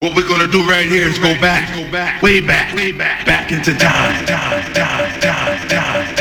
What we're gonna do right here is go back, go back, way back, way back, back into time, time, time, time, time,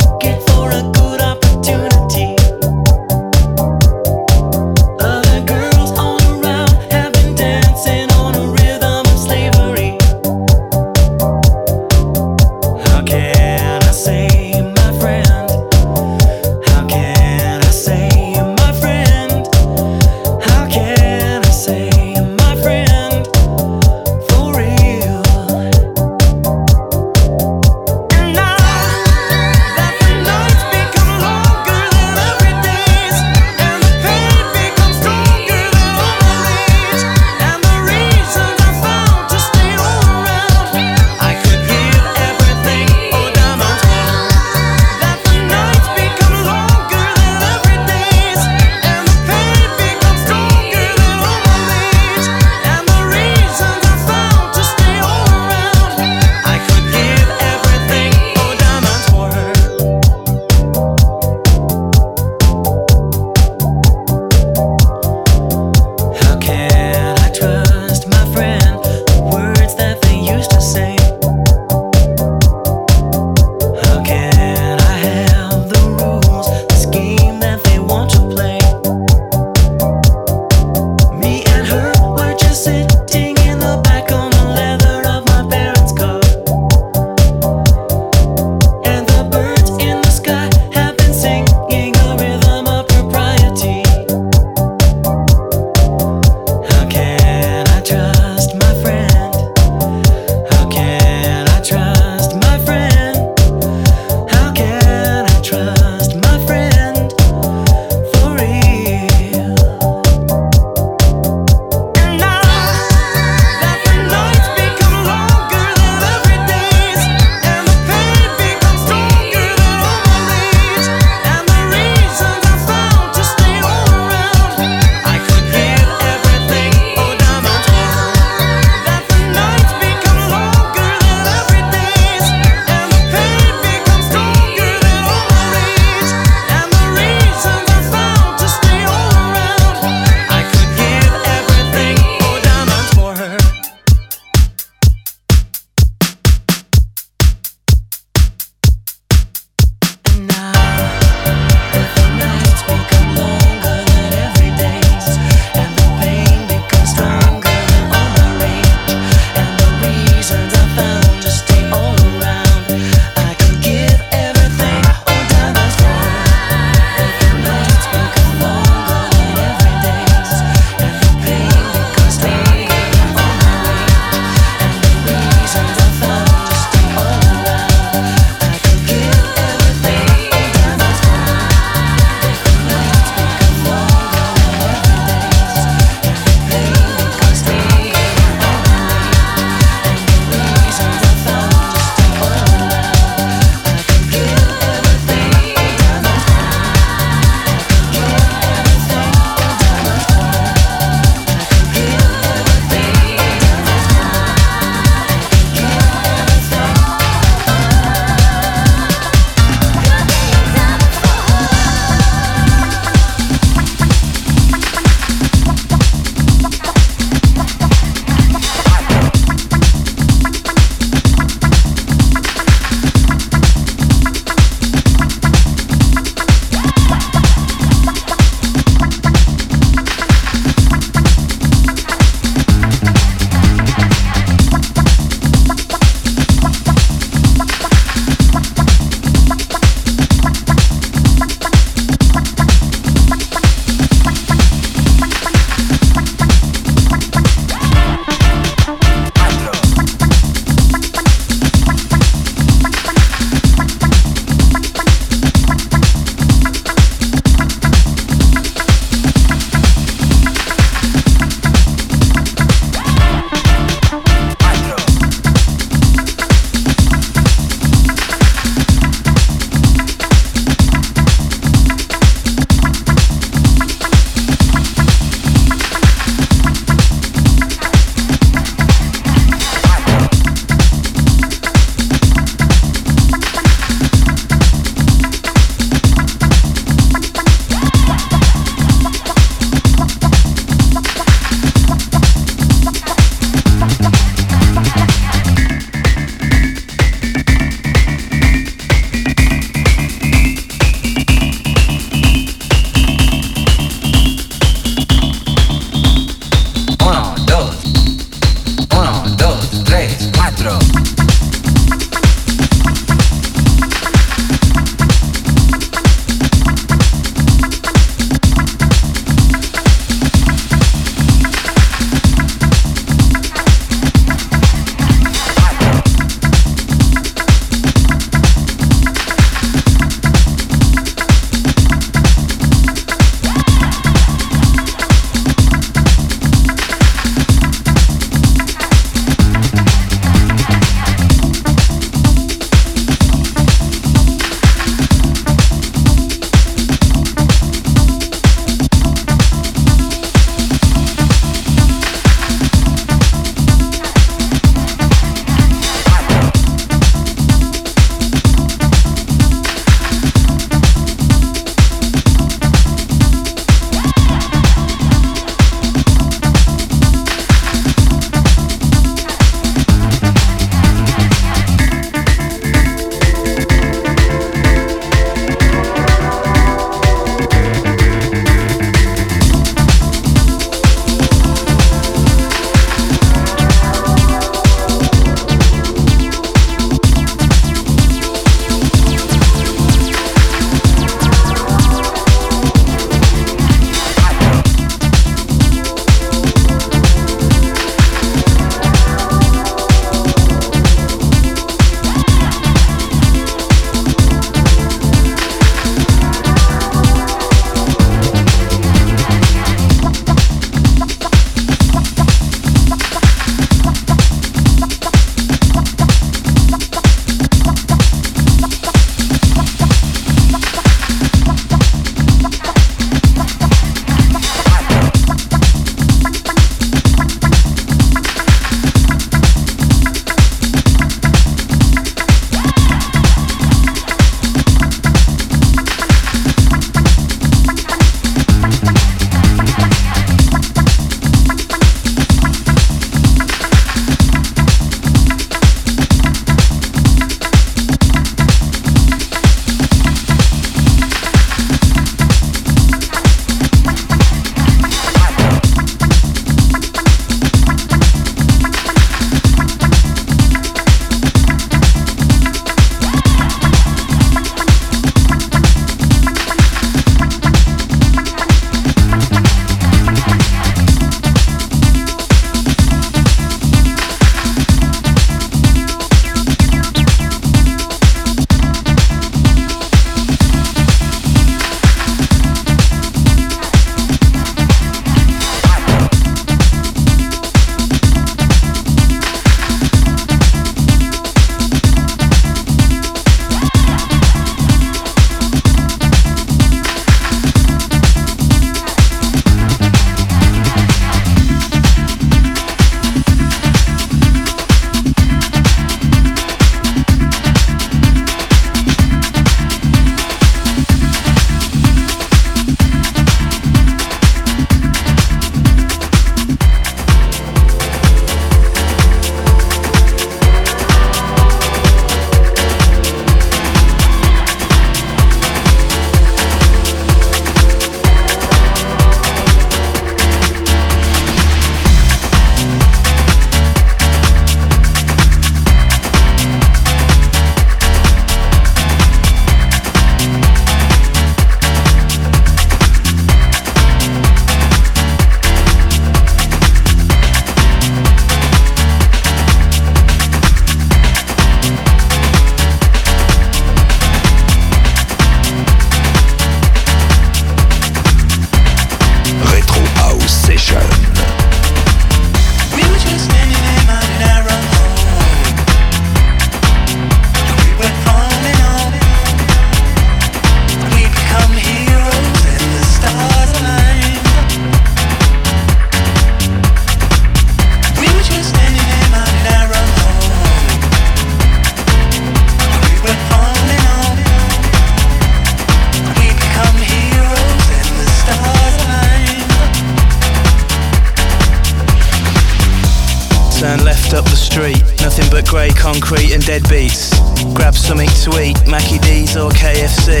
grey concrete and dead beats. Grab something to eat, Mackie D's or KFC.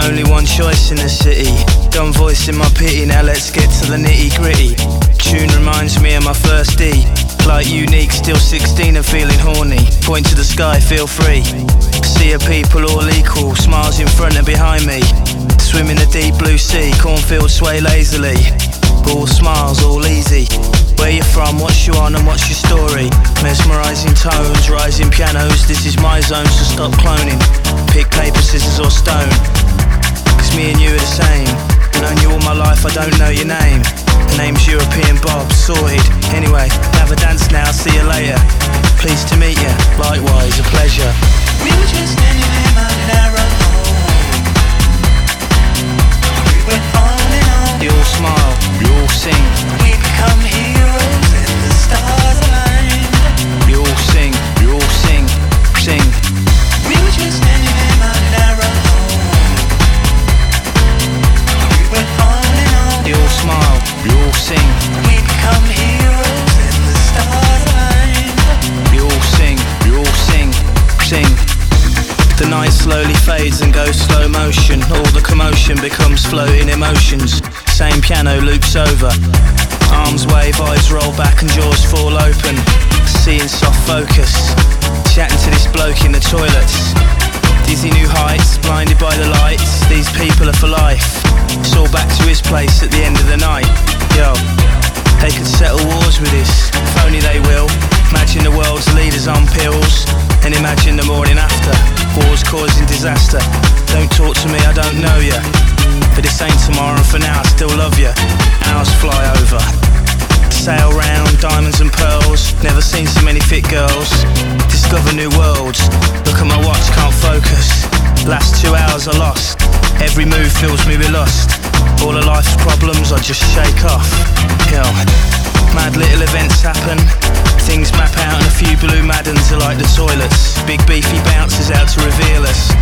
Only one choice in the city. Dumb voice in my pity, now let's get to the nitty gritty. Tune reminds me of my first D. Like unique, still 16 and feeling horny. Point to the sky, feel free. See a people all equal, smiles in front and behind me. Swim in the deep blue sea, cornfields sway lazily. All smiles, all easy. Where you from, what's you on and what's your story? Mesmerizing tones, rising pianos, this is my zone, so stop cloning. Pick paper, scissors or stone. Cause me and you are the same. Known you all my life, I don't know your name. The name's European Bob, sorted. Anyway, have a dance now, see you later. Pleased to meet you, likewise, a pleasure. We were just standing in my narrow and. You all smile, you all sing, We become heroes and the stars aligned. you all sing, you all sing, sing. We were just standing in my narrow home. We went on and on. You all smile, you all sing, We become heroes and the stars aligned. you all sing, you all sing, sing. The night slowly fades and goes slow motion. All the commotion becomes floating emotions. Same piano loops over. Arms wave, eyes roll back and jaws fall open. Seeing soft focus. Chatting to this bloke in the toilets. Dizzy new heights, blinded by the lights. These people are for life. It's all back to his place at the end of the night. Yo, they could settle wars with this. If only they will. Imagine the world's leaders on pills. And imagine the morning after. Wars causing disaster. Don't talk to me, I don't know ya. But this ain't tomorrow, and for now I still love ya. Hours fly over. Sail round, diamonds and pearls. Never seen so many fit girls. Discover new worlds. Look at my watch, can't focus. Last two hours are lost. Every move fills me with lust. All of life's problems I just shake off. Yo, mad little events happen. Things map out and a few blue maddens are like the toilets. Big beefy bouncers out to reveal us.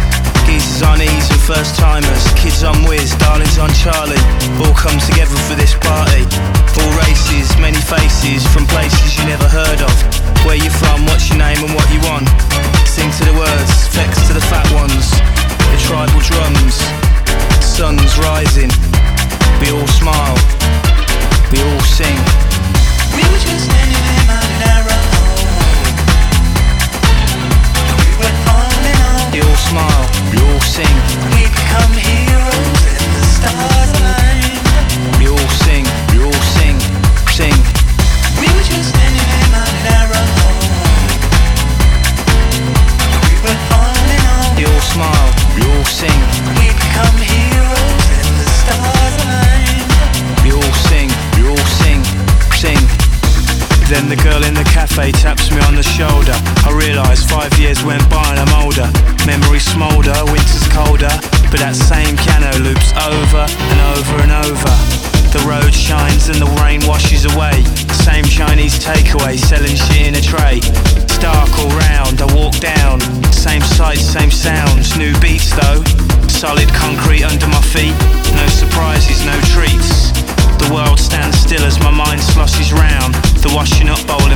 Geezers on ease and first timers. Kids on whiz, darlings on Charlie. All come together for this party. All races, many faces from places you never heard of. Where you from, what's your name and what you want. Sing to the words, flex to the fat ones. The tribal drums. Sun's rising. We all smile. We all sing. And on. We all smile. All sing. We become heroes and the. We all sing. All sing. Sing. We were just standing in my narrow home. We on and on. All smile. All sing. We become heroes Then the girl in the cafe taps me on the shoulder. I realise five years went by and I'm older. Memories smoulder, winter's colder. But that same piano loops over and over and over. The road shines and the rain washes away. Same Chinese takeaway selling shit in a tray. It's dark all round, I walk down. Same sights, same sounds, new beats though. Solid concrete under my feet. No surprises, no treats. The world stands still as my mind washing up bowl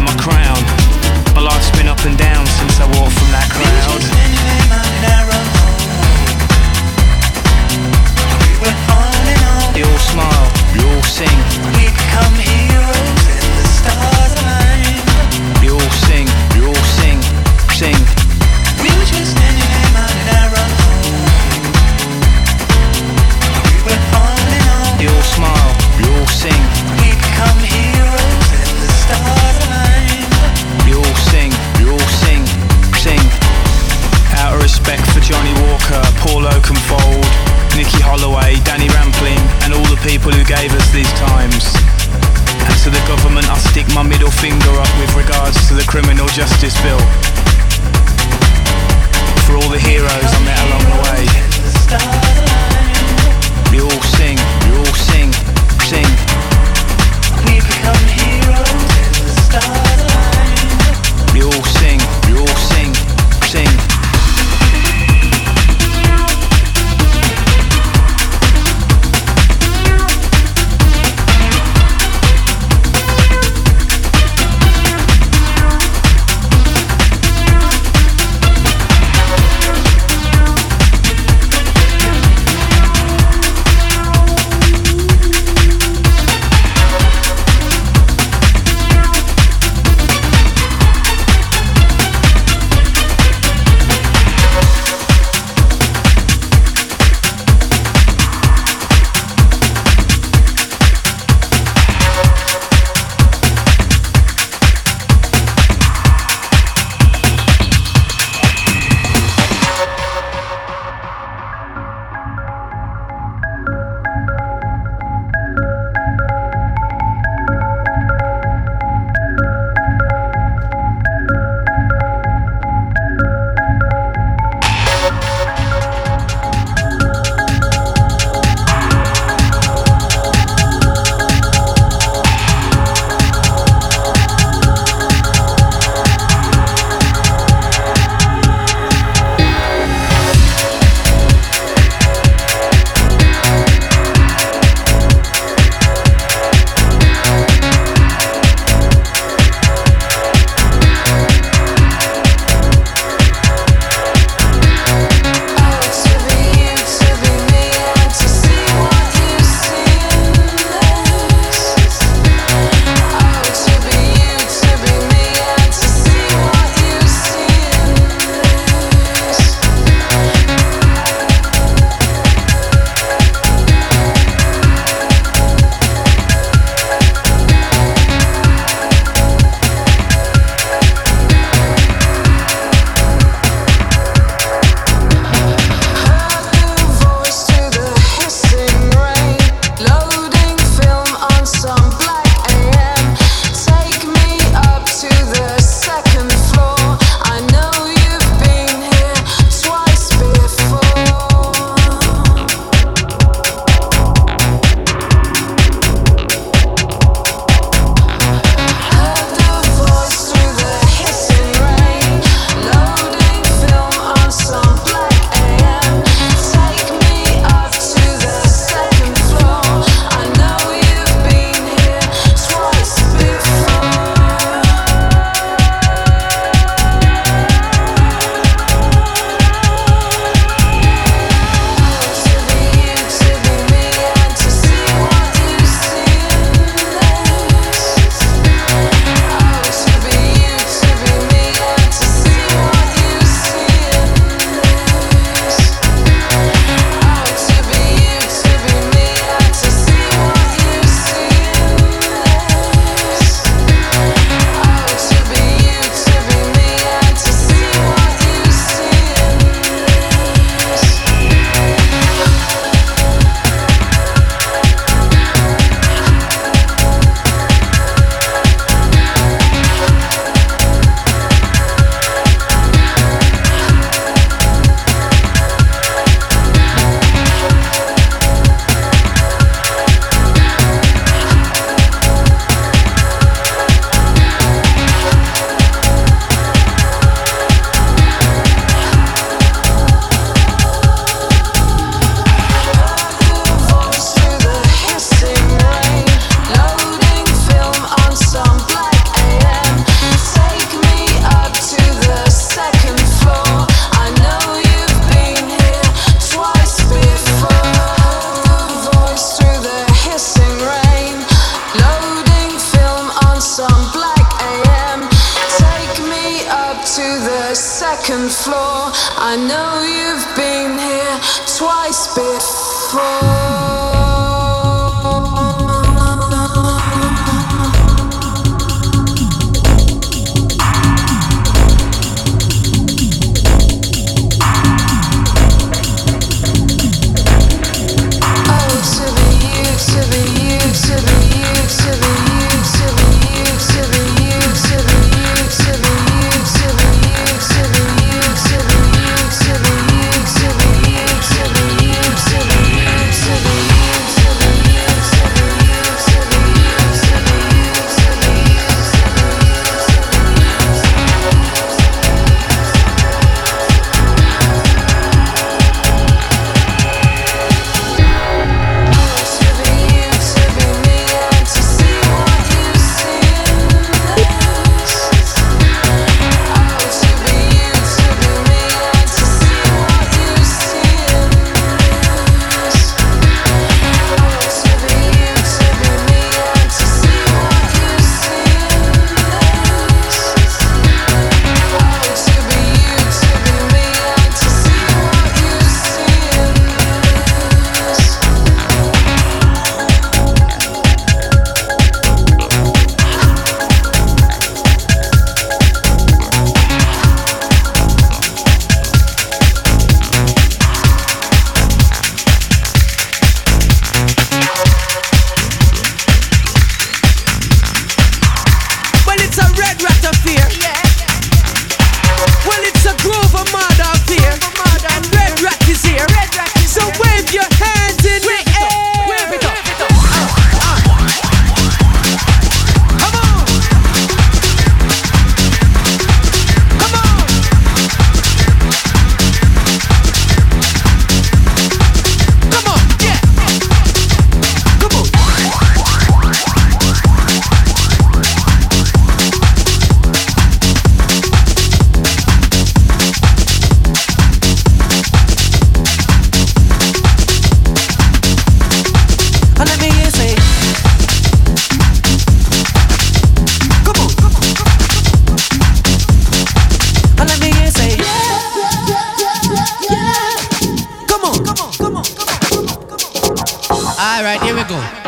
Chicago.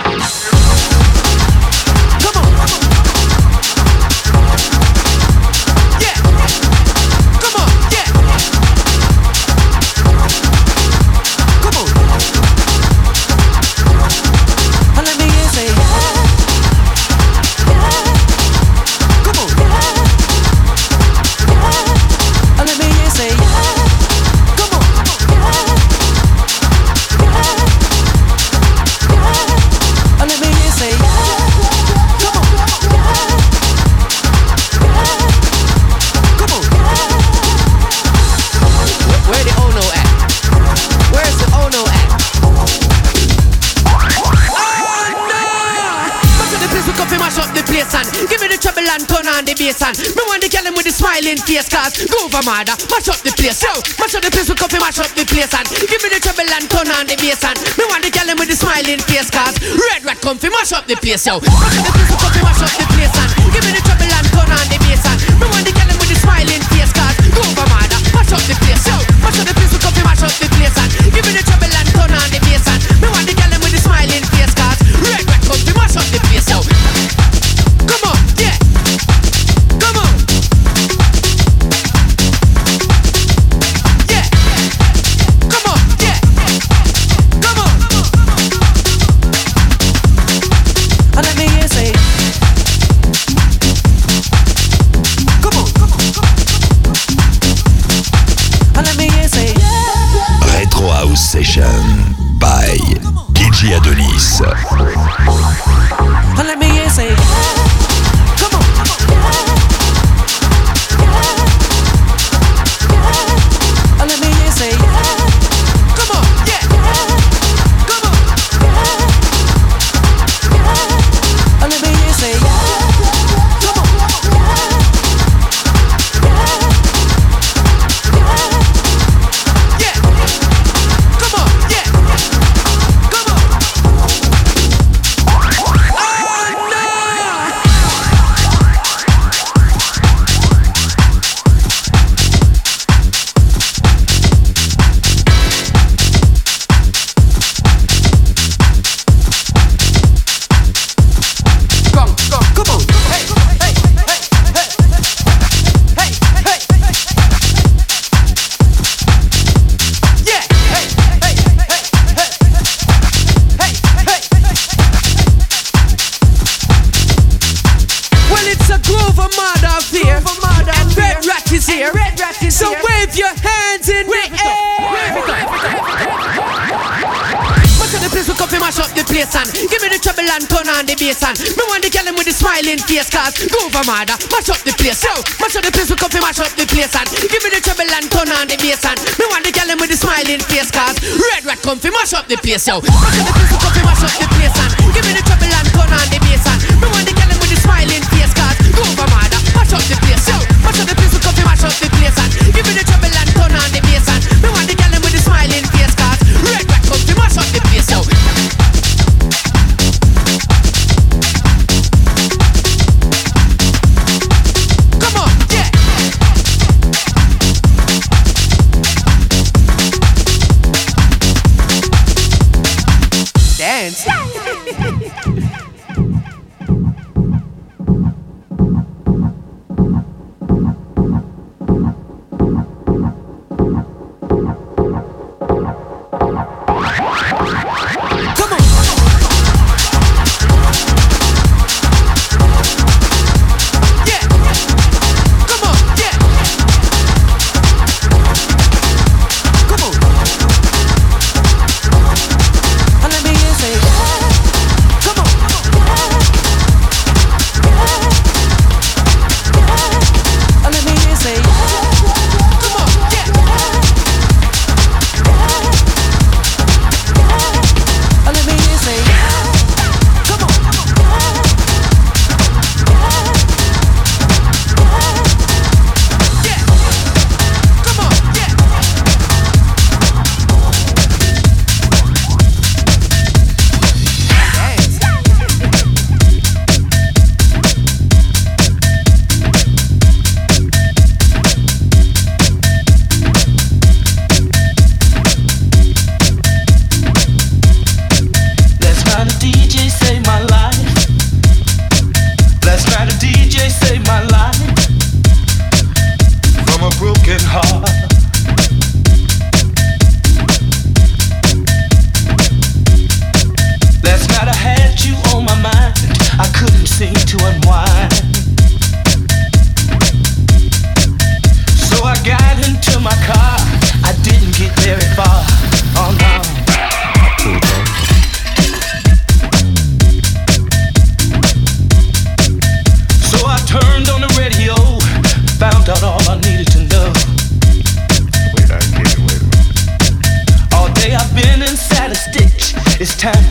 Murder. Uh, mash up the place, yo. Mash up the place, we come mash up the place and give me the trouble and turn on the bass and me want the girl with the smiling face cause red rat come fi mash up the place, yo. Mash up the place, we come mash up the place and give me the trouble and J. Adelis. Mash Dance.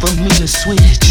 For me to switch.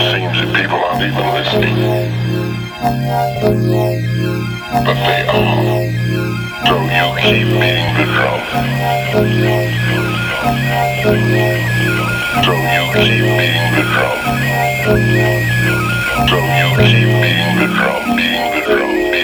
It seems that people aren't even listening. But they are. So you keep beating the drum. So you keep beating the drum. So you keep beating the drum, beating the drum, beating the drum,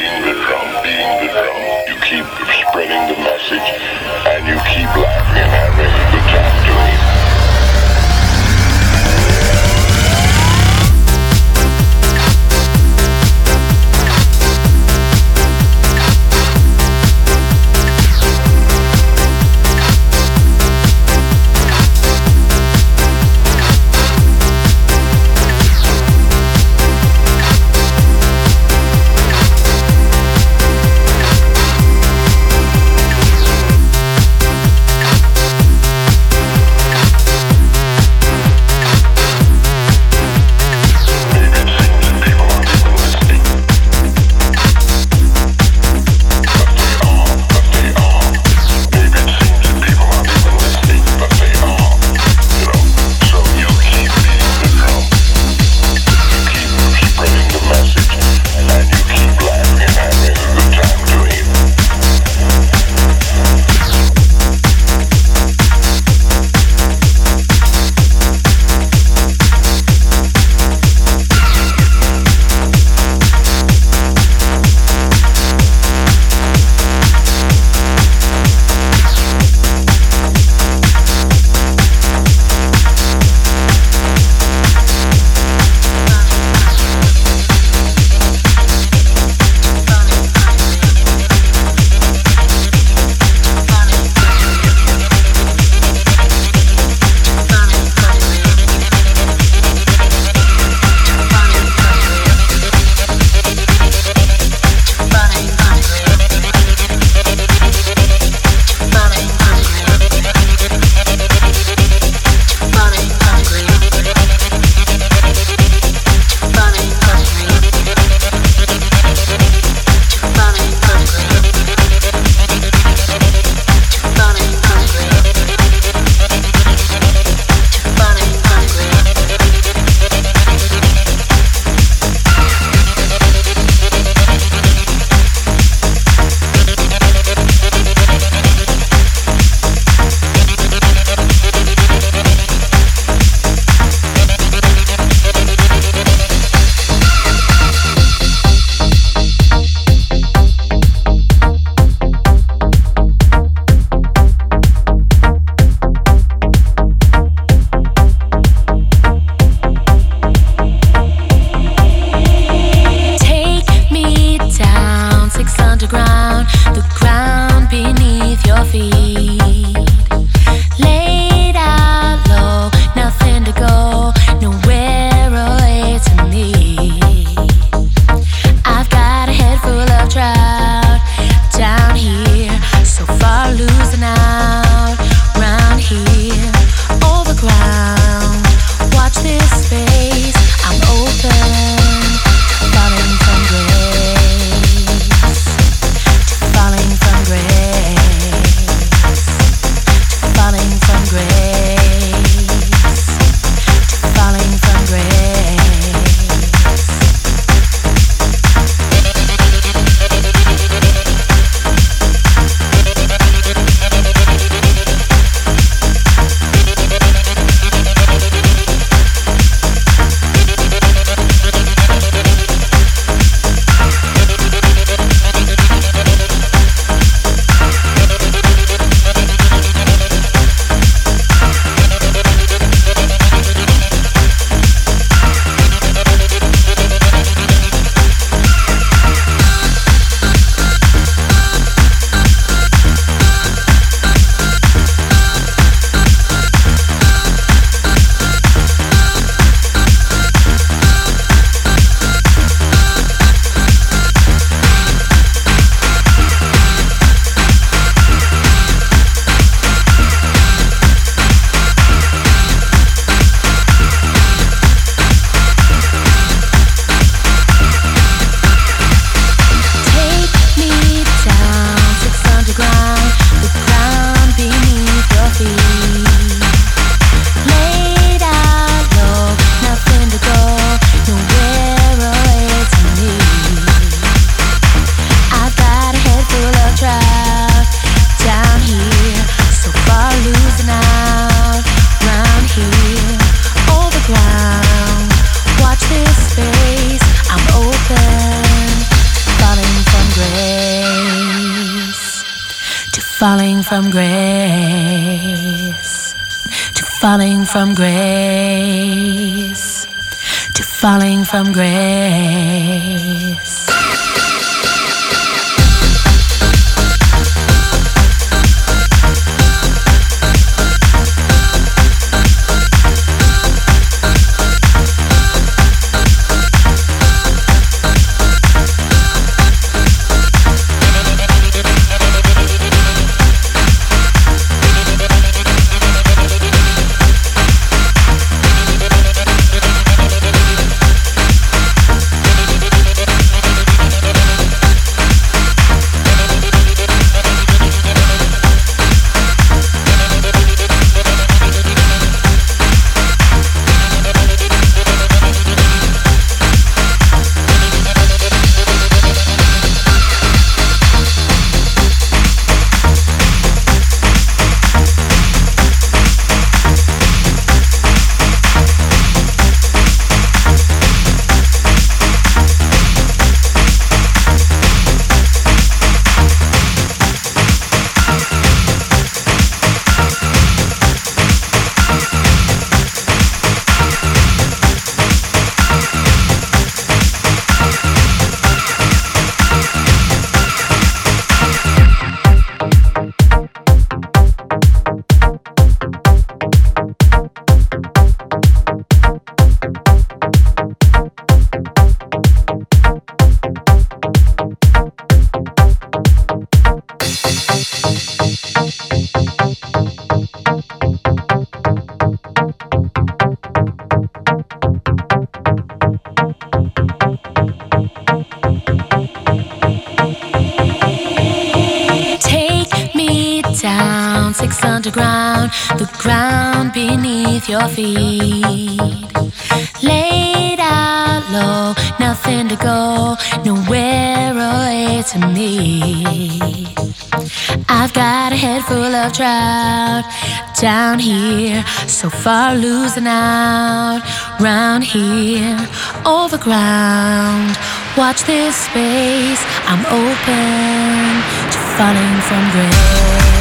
so far losing out round here. Over ground watch this space. I'm open to falling from grace.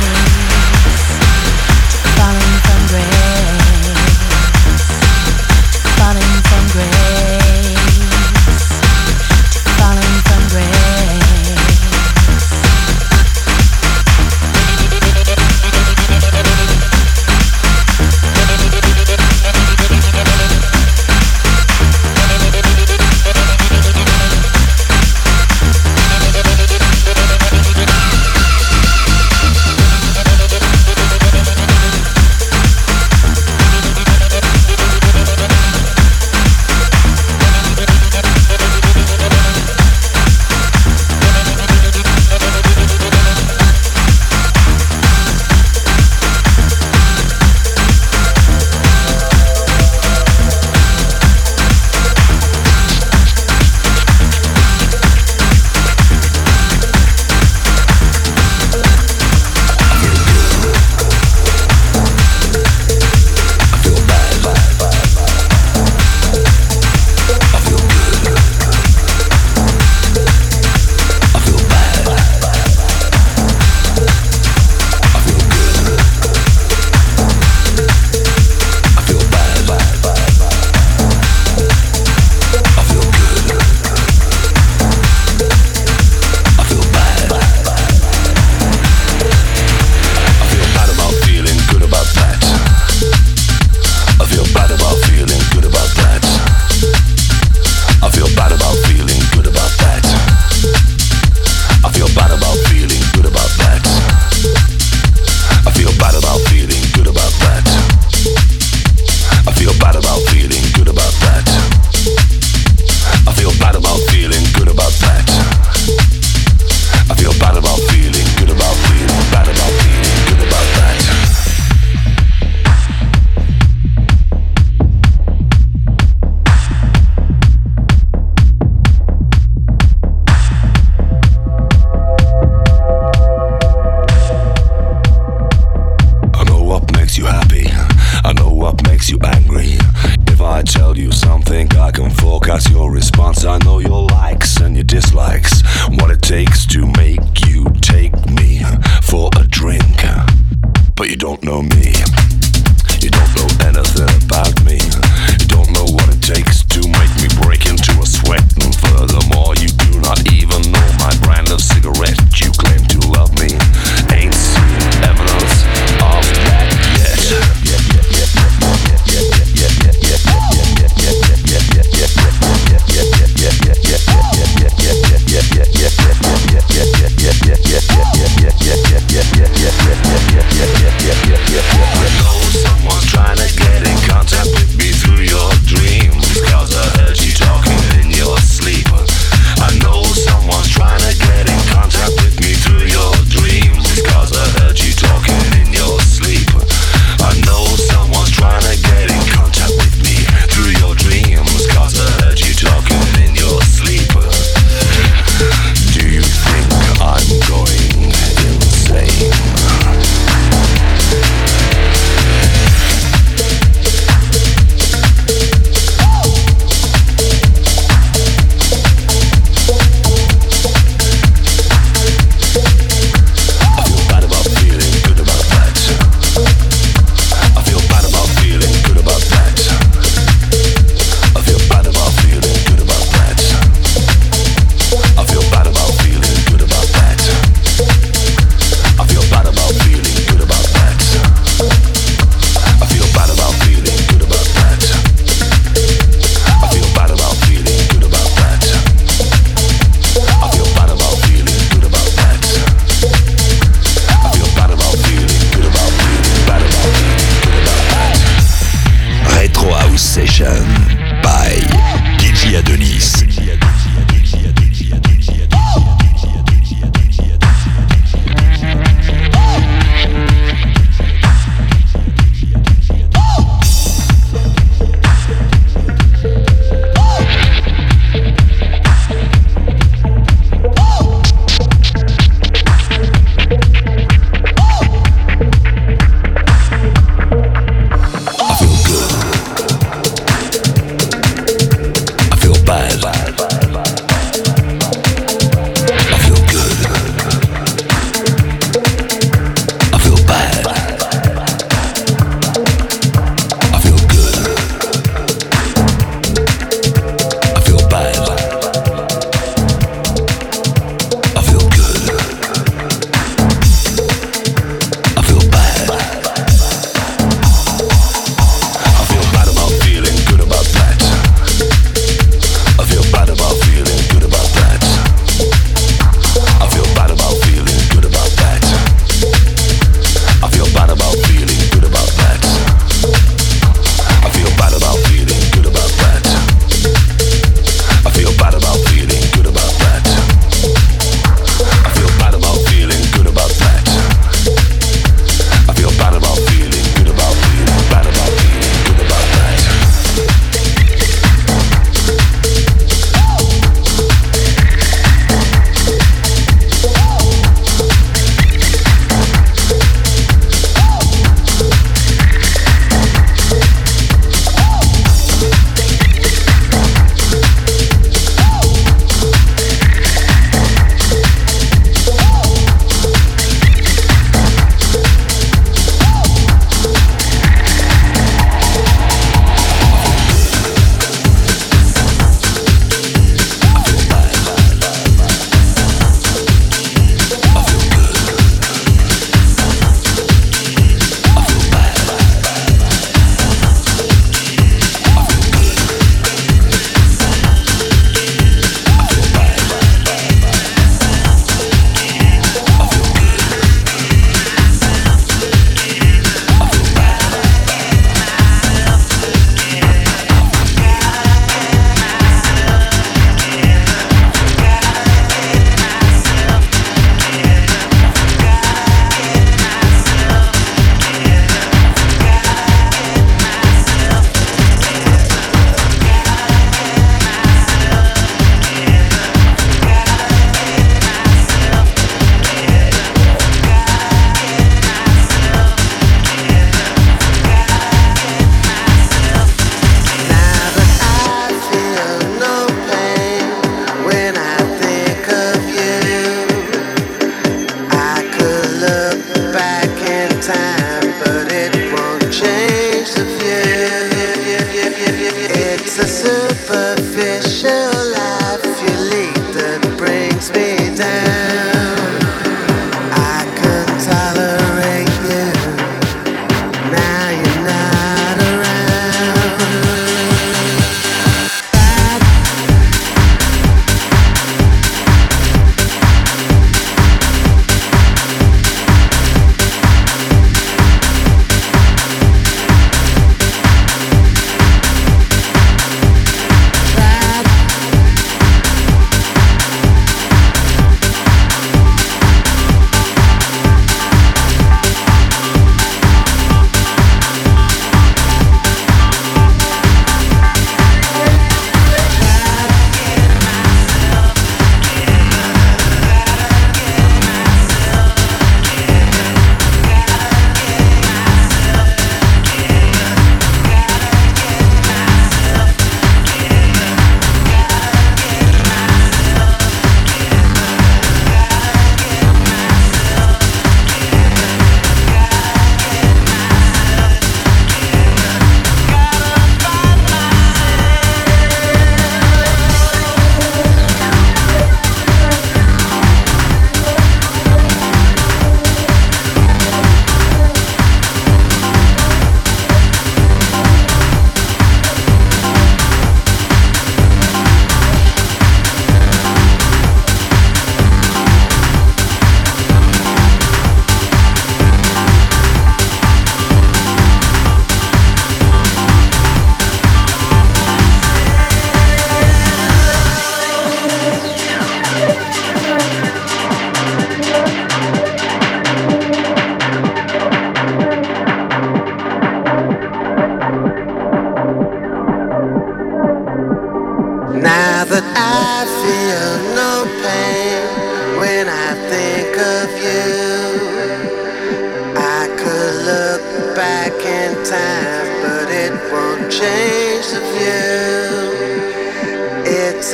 it's a superficial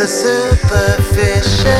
The superficial.